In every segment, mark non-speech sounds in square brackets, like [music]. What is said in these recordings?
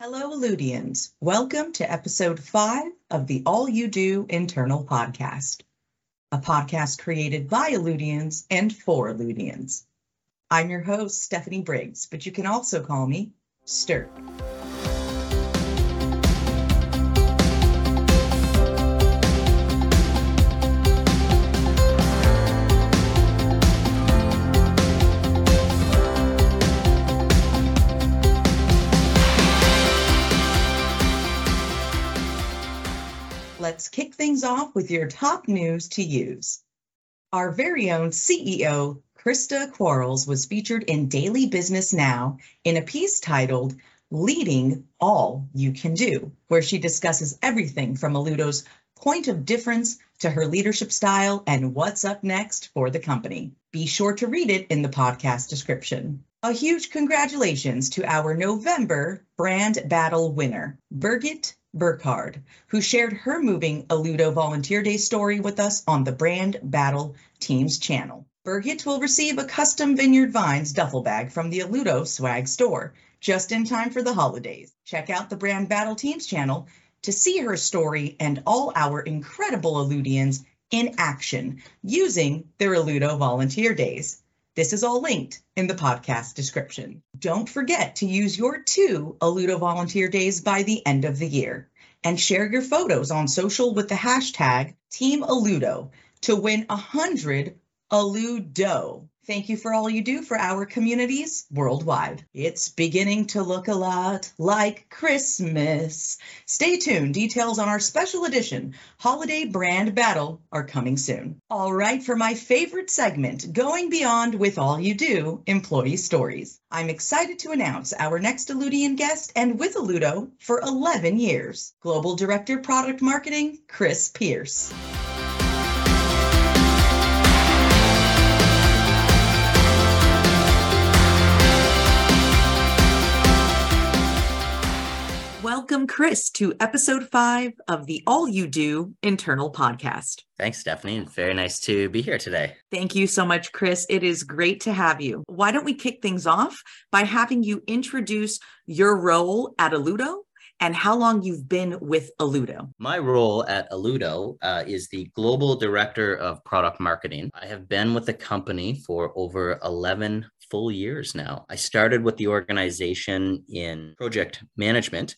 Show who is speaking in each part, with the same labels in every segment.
Speaker 1: Hello, Alludians. Welcome to episode five of the All You Do Internal Podcast, a podcast created by Alludians and for Alludians. I'm your host, Stephanie Briggs, but you can also call me Stir. Let's kick things off with your top news to use. Our very own CEO, Christa Quarles, was featured in Daily Business Now in a piece titled Leading All You Can Do, where she discusses everything from Alludo's point of difference to her leadership style and what's up next for the company. Be sure to read it in the podcast description. A huge congratulations to our November brand battle winner, Birgit Burkard, who shared her moving Alludo Volunteer Day story with us on the Brand Battle Teams channel. Birgit will receive a custom Vineyard Vines duffel bag from the Alludo swag store just in time for the holidays. Check out the Brand Battle Teams channel to see her story and all our incredible Alludians in action using their Alludo Volunteer Days. This is all linked in the podcast description. Don't forget to use your two Alludo volunteer days by the end of the year and share your photos on social with the hashtag Team Alludo to win a 100 AlluDOUGH. Thank you for all you do for our communities worldwide. It's beginning to look a lot like Christmas. Stay tuned. Details on our special edition holiday brand battle are coming soon. All right, for my favorite segment, Going Beyond with All You Do Employee Stories. I'm excited to announce our next Alludian guest and with Alludo for 11 years. Global Director Product Marketing, Chris Pierce. Welcome, Chris, to episode five of the All You Do Internal Podcast.
Speaker 2: Thanks, Stephanie. Very nice to be here today.
Speaker 1: Thank you so much, Chris. It is great to have you. Why don't we kick things off by having you introduce your role at Alludo and how long you've been with Alludo.
Speaker 2: My role at Alludo uh, is the Global Director of Product Marketing. I have been with the company for over 11 full years now. I started with the organization in project management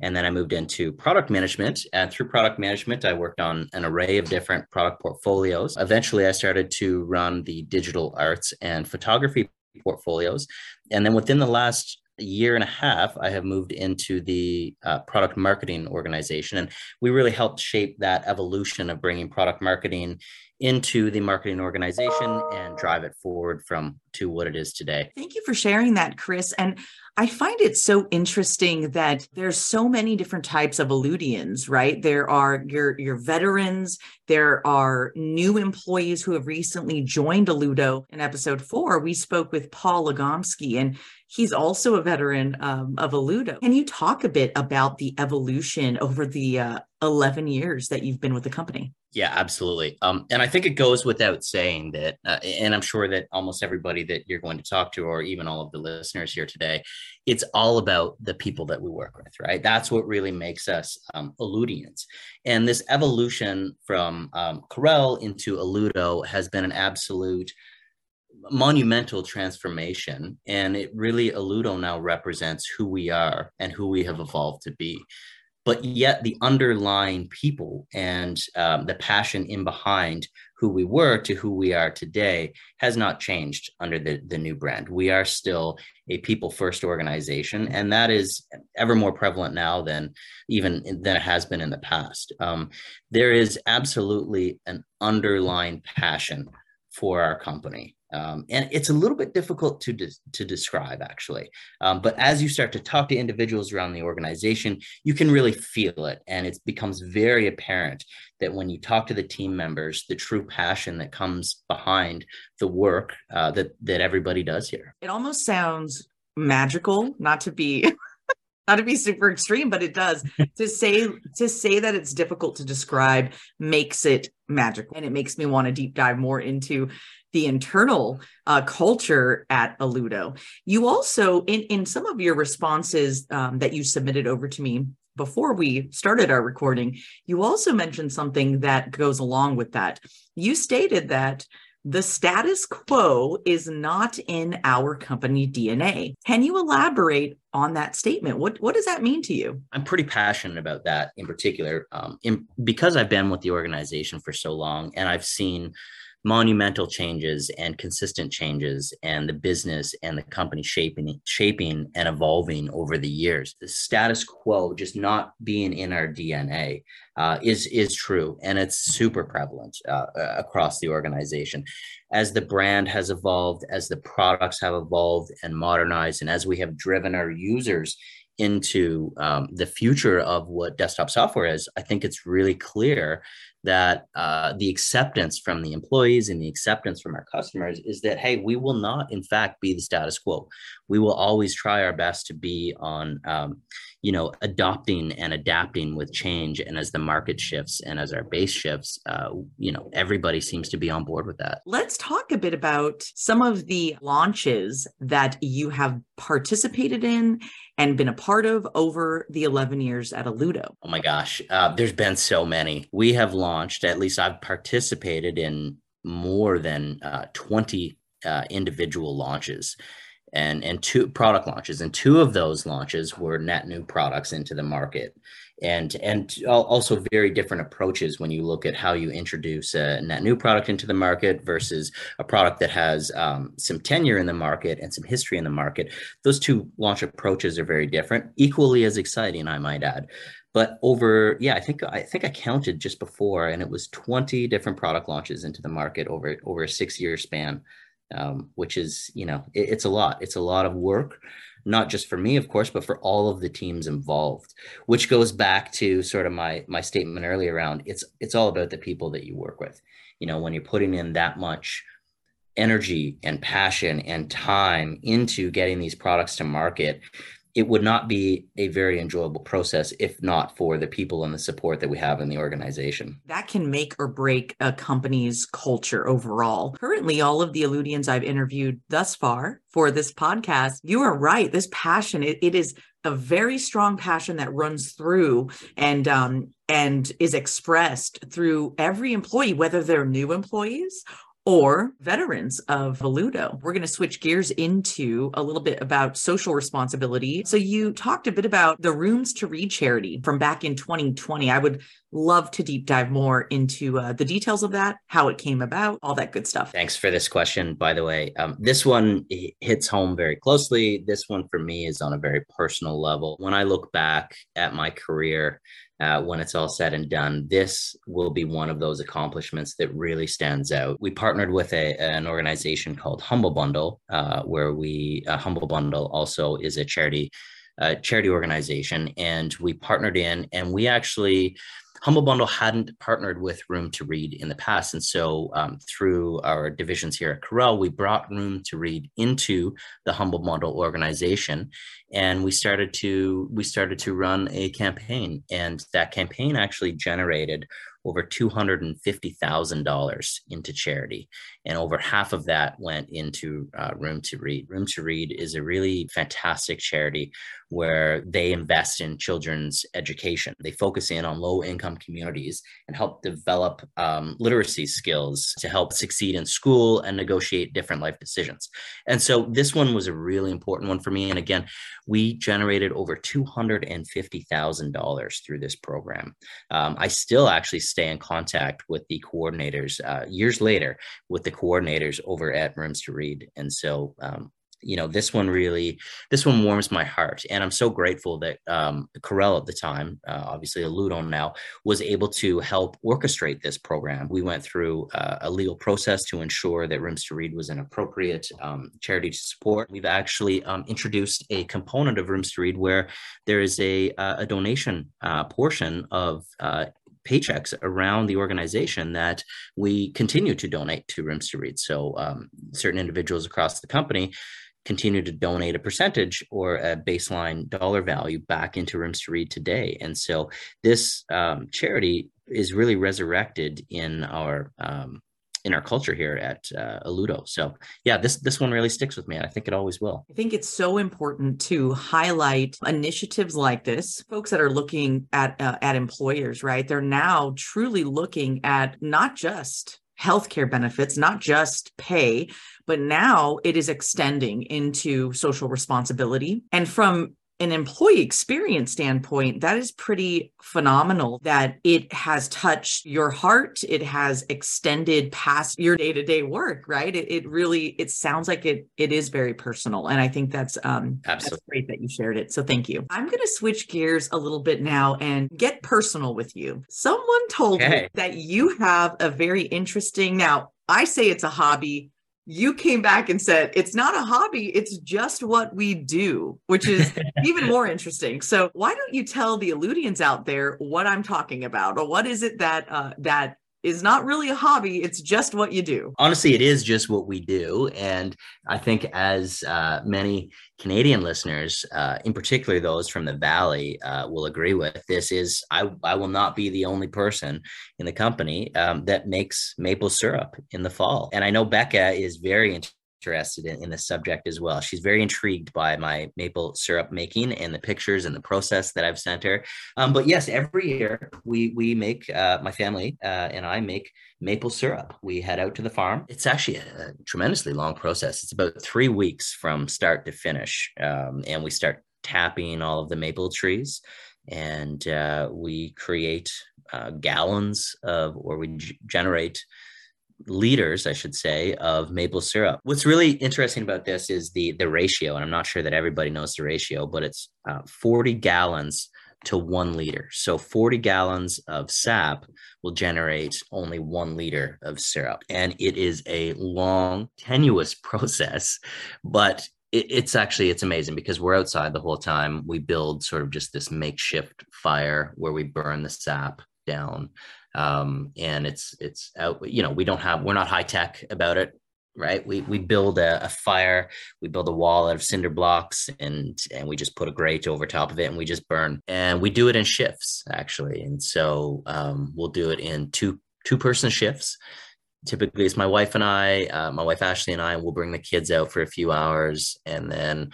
Speaker 2: and then I moved into product management. And through product management, I worked on an array of different product portfolios. Eventually, I started to run the digital arts and photography portfolios. And then within the last year and a half, I have moved into the uh, product marketing organization. And we really helped shape that evolution of bringing product marketing into the marketing organization and drive it forward from to what it is today.
Speaker 1: Thank you for sharing that, Chris. And I find it so interesting that there's so many different types of Alludians, right? There are your your veterans, there are new employees who have recently joined Alludo. In episode four, we spoke with Paul Lagomsky, and he's also a veteran um, of Alludo. Can you talk a bit about the evolution over the uh, 11 years that you've been with the company?
Speaker 2: Yeah, absolutely. Um, and I think it goes without saying that, uh, and I'm sure that almost everybody that you're going to talk to, or even all of the listeners here today, it's all about the people that we work with, right? That's what really makes us um, Alludians. And this evolution from um, Corel into Alludo has been an absolute monumental transformation. And it really, Alludo now represents who we are and who we have evolved to be but yet the underlying people and um, the passion in behind who we were to who we are today has not changed under the, the new brand. We are still a people first organization, and that is ever more prevalent now than even than it has been in the past. Um, there is absolutely an underlying passion for our company. Um, and it's a little bit difficult to, de- to describe actually um, but as you start to talk to individuals around the organization you can really feel it and it becomes very apparent that when you talk to the team members the true passion that comes behind the work uh, that that everybody does here
Speaker 1: it almost sounds magical not to be [laughs]
Speaker 3: not to be super extreme, but it does. [laughs] to say to say that it's difficult to describe makes it magical, and it makes me want to deep dive more into the internal uh, culture at Alludo. You also, in in some of your responses um, that you submitted over to me before we started our recording, you also mentioned something that goes along with that. You stated that the status quo is not in our company DNA. Can you elaborate on that statement? What what does that mean to you?
Speaker 2: I'm pretty passionate about that in particular, um, in, because I've been with the organization for so long, and I've seen monumental changes and consistent changes and the business and the company shaping shaping and evolving over the years. The status quo just not being in our dna uh, is is true and it's super prevalent uh, across the organization. As the brand has evolved as the products have evolved and modernized and as we have driven our users into um, the future of what desktop software is i think it's really clear that uh, the acceptance from the employees and the acceptance from our customers is that hey we will not in fact be the status quo. We will always try our best to be on um, you know adopting and adapting with change and as the market shifts and as our base shifts uh, you know everybody seems to be on board with that
Speaker 3: let's talk a bit about some of the launches that you have participated in and been a part of over the 11 years at Alludo?
Speaker 2: Oh my gosh, uh, there's been so many. We have launched, at least I've participated in more than uh, 20 uh, individual launches and and two product launches and two of those launches were net new products into the market. And and also very different approaches when you look at how you introduce a net new product into the market versus a product that has um, some tenure in the market and some history in the market. Those two launch approaches are very different equally as exciting i might add. But over yeah i think i think i counted just before and it was 20 different product launches into the market over over a six year span um, which is you know it, it's a lot. It's a lot of work not just for me of course but for all of the teams involved which goes back to sort of my my statement earlier around it's it's all about the people that you work with. You know when you're putting in that much energy and passion and time into getting these products to market it would not be a very enjoyable process if not for the people and the support that we have in the organization.
Speaker 3: That can make or break a company's culture overall. Currently, all of the Alludians I've interviewed thus far for this podcast, you are right. This passion, it, it is a very strong passion that runs through and um, and is expressed through every employee, whether they're new employees or veterans of Alludo. We're going to switch gears into a little bit about social responsibility. So you talked a bit about the Rooms to Read charity from back in 2020. I would love to deep dive more into uh, the details of that, how it came about, all that good stuff.
Speaker 2: Thanks for this question, by the way. Um, this one hits home very closely. This one for me is on a very personal level. When I look back at my career, uh, when it's all said and done, this will be one of those accomplishments that really stands out. We partnered with a, an organization called Humble Bundle, uh, where we, uh, Humble Bundle also is a charity, uh, charity organization. And we partnered in and we actually Humble Bundle hadn't partnered with Room to Read in the past. And so um, through our divisions here at Corel, we brought Room to Read into the Humble Bundle organization. And we started to we started to run a campaign. And that campaign actually generated over $250,000 into charity. And over half of that went into uh, Room to Read. Room to Read is a really fantastic charity where they invest in children's education. They focus in on low income communities and help develop um, literacy skills to help succeed in school and negotiate different life decisions. And so this one was a really important one for me. And again, we generated over $250,000 through this program. Um, I still actually stay in contact with the coordinators uh, years later with the coordinators over at Rooms to Read. And so um, you know this one really this one warms my heart. And i'm so grateful that um Corel at the time uh, obviously Alludo now was able to help orchestrate this program. We went through uh, a legal process to ensure that rooms to read was an appropriate um, charity to support. We've actually um, introduced a component of rooms to read where there is a, uh, a donation uh, portion of uh, paychecks around the organization that we continue to donate to rooms to read. So um, certain individuals across the company continue to donate a percentage or a baseline dollar value back into Rooms to Read today. And so this um, charity is really resurrected in our um, in our culture here at uh, Alludo. So yeah, this this one really sticks with me, and I think it always will.
Speaker 3: I think it's so important to highlight initiatives like this. Folks that are looking at uh, at employers, right? They're now truly looking at not just healthcare benefits, not just pay, but now it is extending into social responsibility. And from an employee experience standpoint, that is pretty phenomenal that it has touched your heart. It has extended past your day-to-day work, right? It, it really, it sounds like it it is very personal. And I think that's um Absolutely. that's great that you shared it. So thank you. I'm gonna switch gears a little bit now and get personal with you. Someone told okay. me that you have a very interesting now. I say it's a hobby you came back and said it's not a hobby it's just what we do which is [laughs] even more interesting. So why don't you tell the Alludians out there what i'm talking about or what is it that uh, that is not really a hobby it's just what you do.
Speaker 2: Honestly it is just what we do and i think as uh, many canadian listeners uh, in particular those from the valley uh, will agree with this is I, I will not be the only person in the company um, that makes maple syrup in the fall. And i know becca is very in, in the subject as well. She's very intrigued by my maple syrup making and the pictures and the process that I've sent her. Um, but yes, every year we we make uh, my family uh, and I make maple syrup. We head out to the farm. It's actually a, a tremendously long process. It's about three weeks from start to finish, um, and we start tapping all of the maple trees, and uh, we create uh, gallons of, or we g- generate liters, I should say, of maple syrup. What's really interesting about this is the the ratio, and I'm not sure that everybody knows the ratio, but it's uh, 40 gallons to one liter. So 40 gallons of sap will generate only one liter of syrup, and it is a long, tenuous [laughs] process, but it's actually it's amazing because we're outside the whole time. We build sort of just this makeshift fire where we burn the sap down um, and it's it's out you know we don't have we're not high tech about it right? We we build a, a, fire we build a wall out of cinder blocks and and we just put a grate over top of it and we just burn. And we do it in shifts actually. And so um, we'll do it in two two person shifts. Typically it's my wife and i uh, my wife ashley and i will bring the kids out for a few hours. And then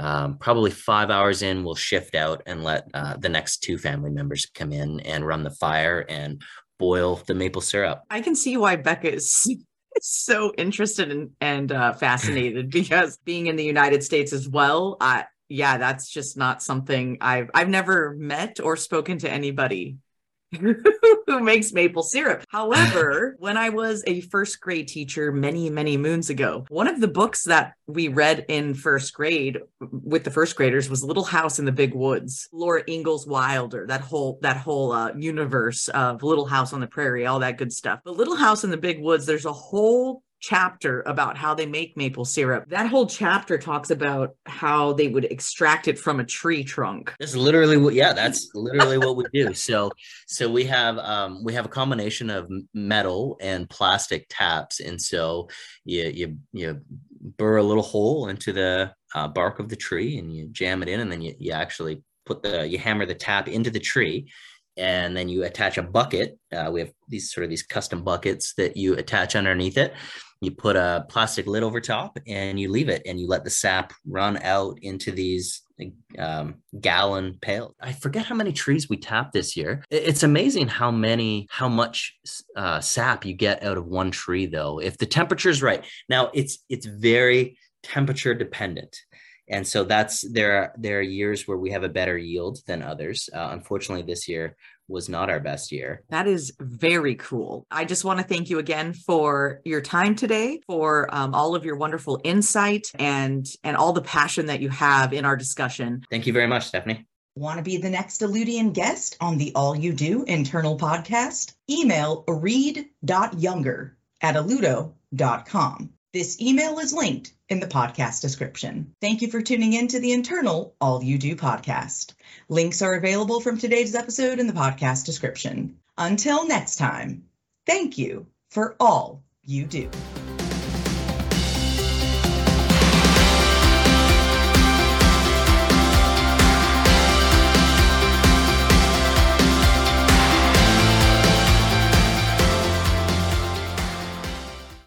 Speaker 2: um, probably five hours in, we'll shift out and let uh, the next two family members come in and run the fire and boil the maple syrup.
Speaker 3: I can see why Becca is [laughs] so interested in, and uh, fascinated [laughs] because being in the United States as well, I, yeah, that's just not something I've I've never met or spoken to anybody [laughs] who makes maple syrup. However, [laughs] when I was a first grade teacher many, many moons ago, one of the books that we read in first grade with the first graders was Little House in the Big Woods. Laura Ingalls Wilder, that whole that whole uh, universe of Little House on the Prairie, all that good stuff. But Little House in the Big Woods, there's a whole chapter about how they make maple syrup. That whole chapter talks about how they would extract it from a tree trunk.
Speaker 2: That's literally what yeah, that's [laughs] literally what we do. So so we have um we have a combination of metal and plastic taps and so you you you burr a little hole into the uh, bark of the tree and you jam it in and then you, you actually put the you hammer the tap into the tree and then you attach a bucket. Uh, we have these sort of these custom buckets that you attach underneath it. You put a plastic lid over top and you leave it and you let the sap run out into these um, gallon pails. I forget how many trees we tapped this year. It's amazing how many, how much uh, sap you get out of one tree, though. If the temperature is right. Now it's it's very temperature dependent and so that's there are there are years where we have a better yield than others. Uh, unfortunately this year was not our best year.
Speaker 3: That is very cool. I just want to thank you again for your time today for um, all of your wonderful insight and and all the passion that you have in our discussion.
Speaker 2: Thank you very much stephanie.
Speaker 1: Want to be the next Alludian guest on the All You Do internal podcast? Email read.younger at alludo.com. This email is linked in the podcast description. Thank you for tuning in to the internal All You Do podcast. Links are available from today's episode in the podcast description. Until next time, thank you for all you do.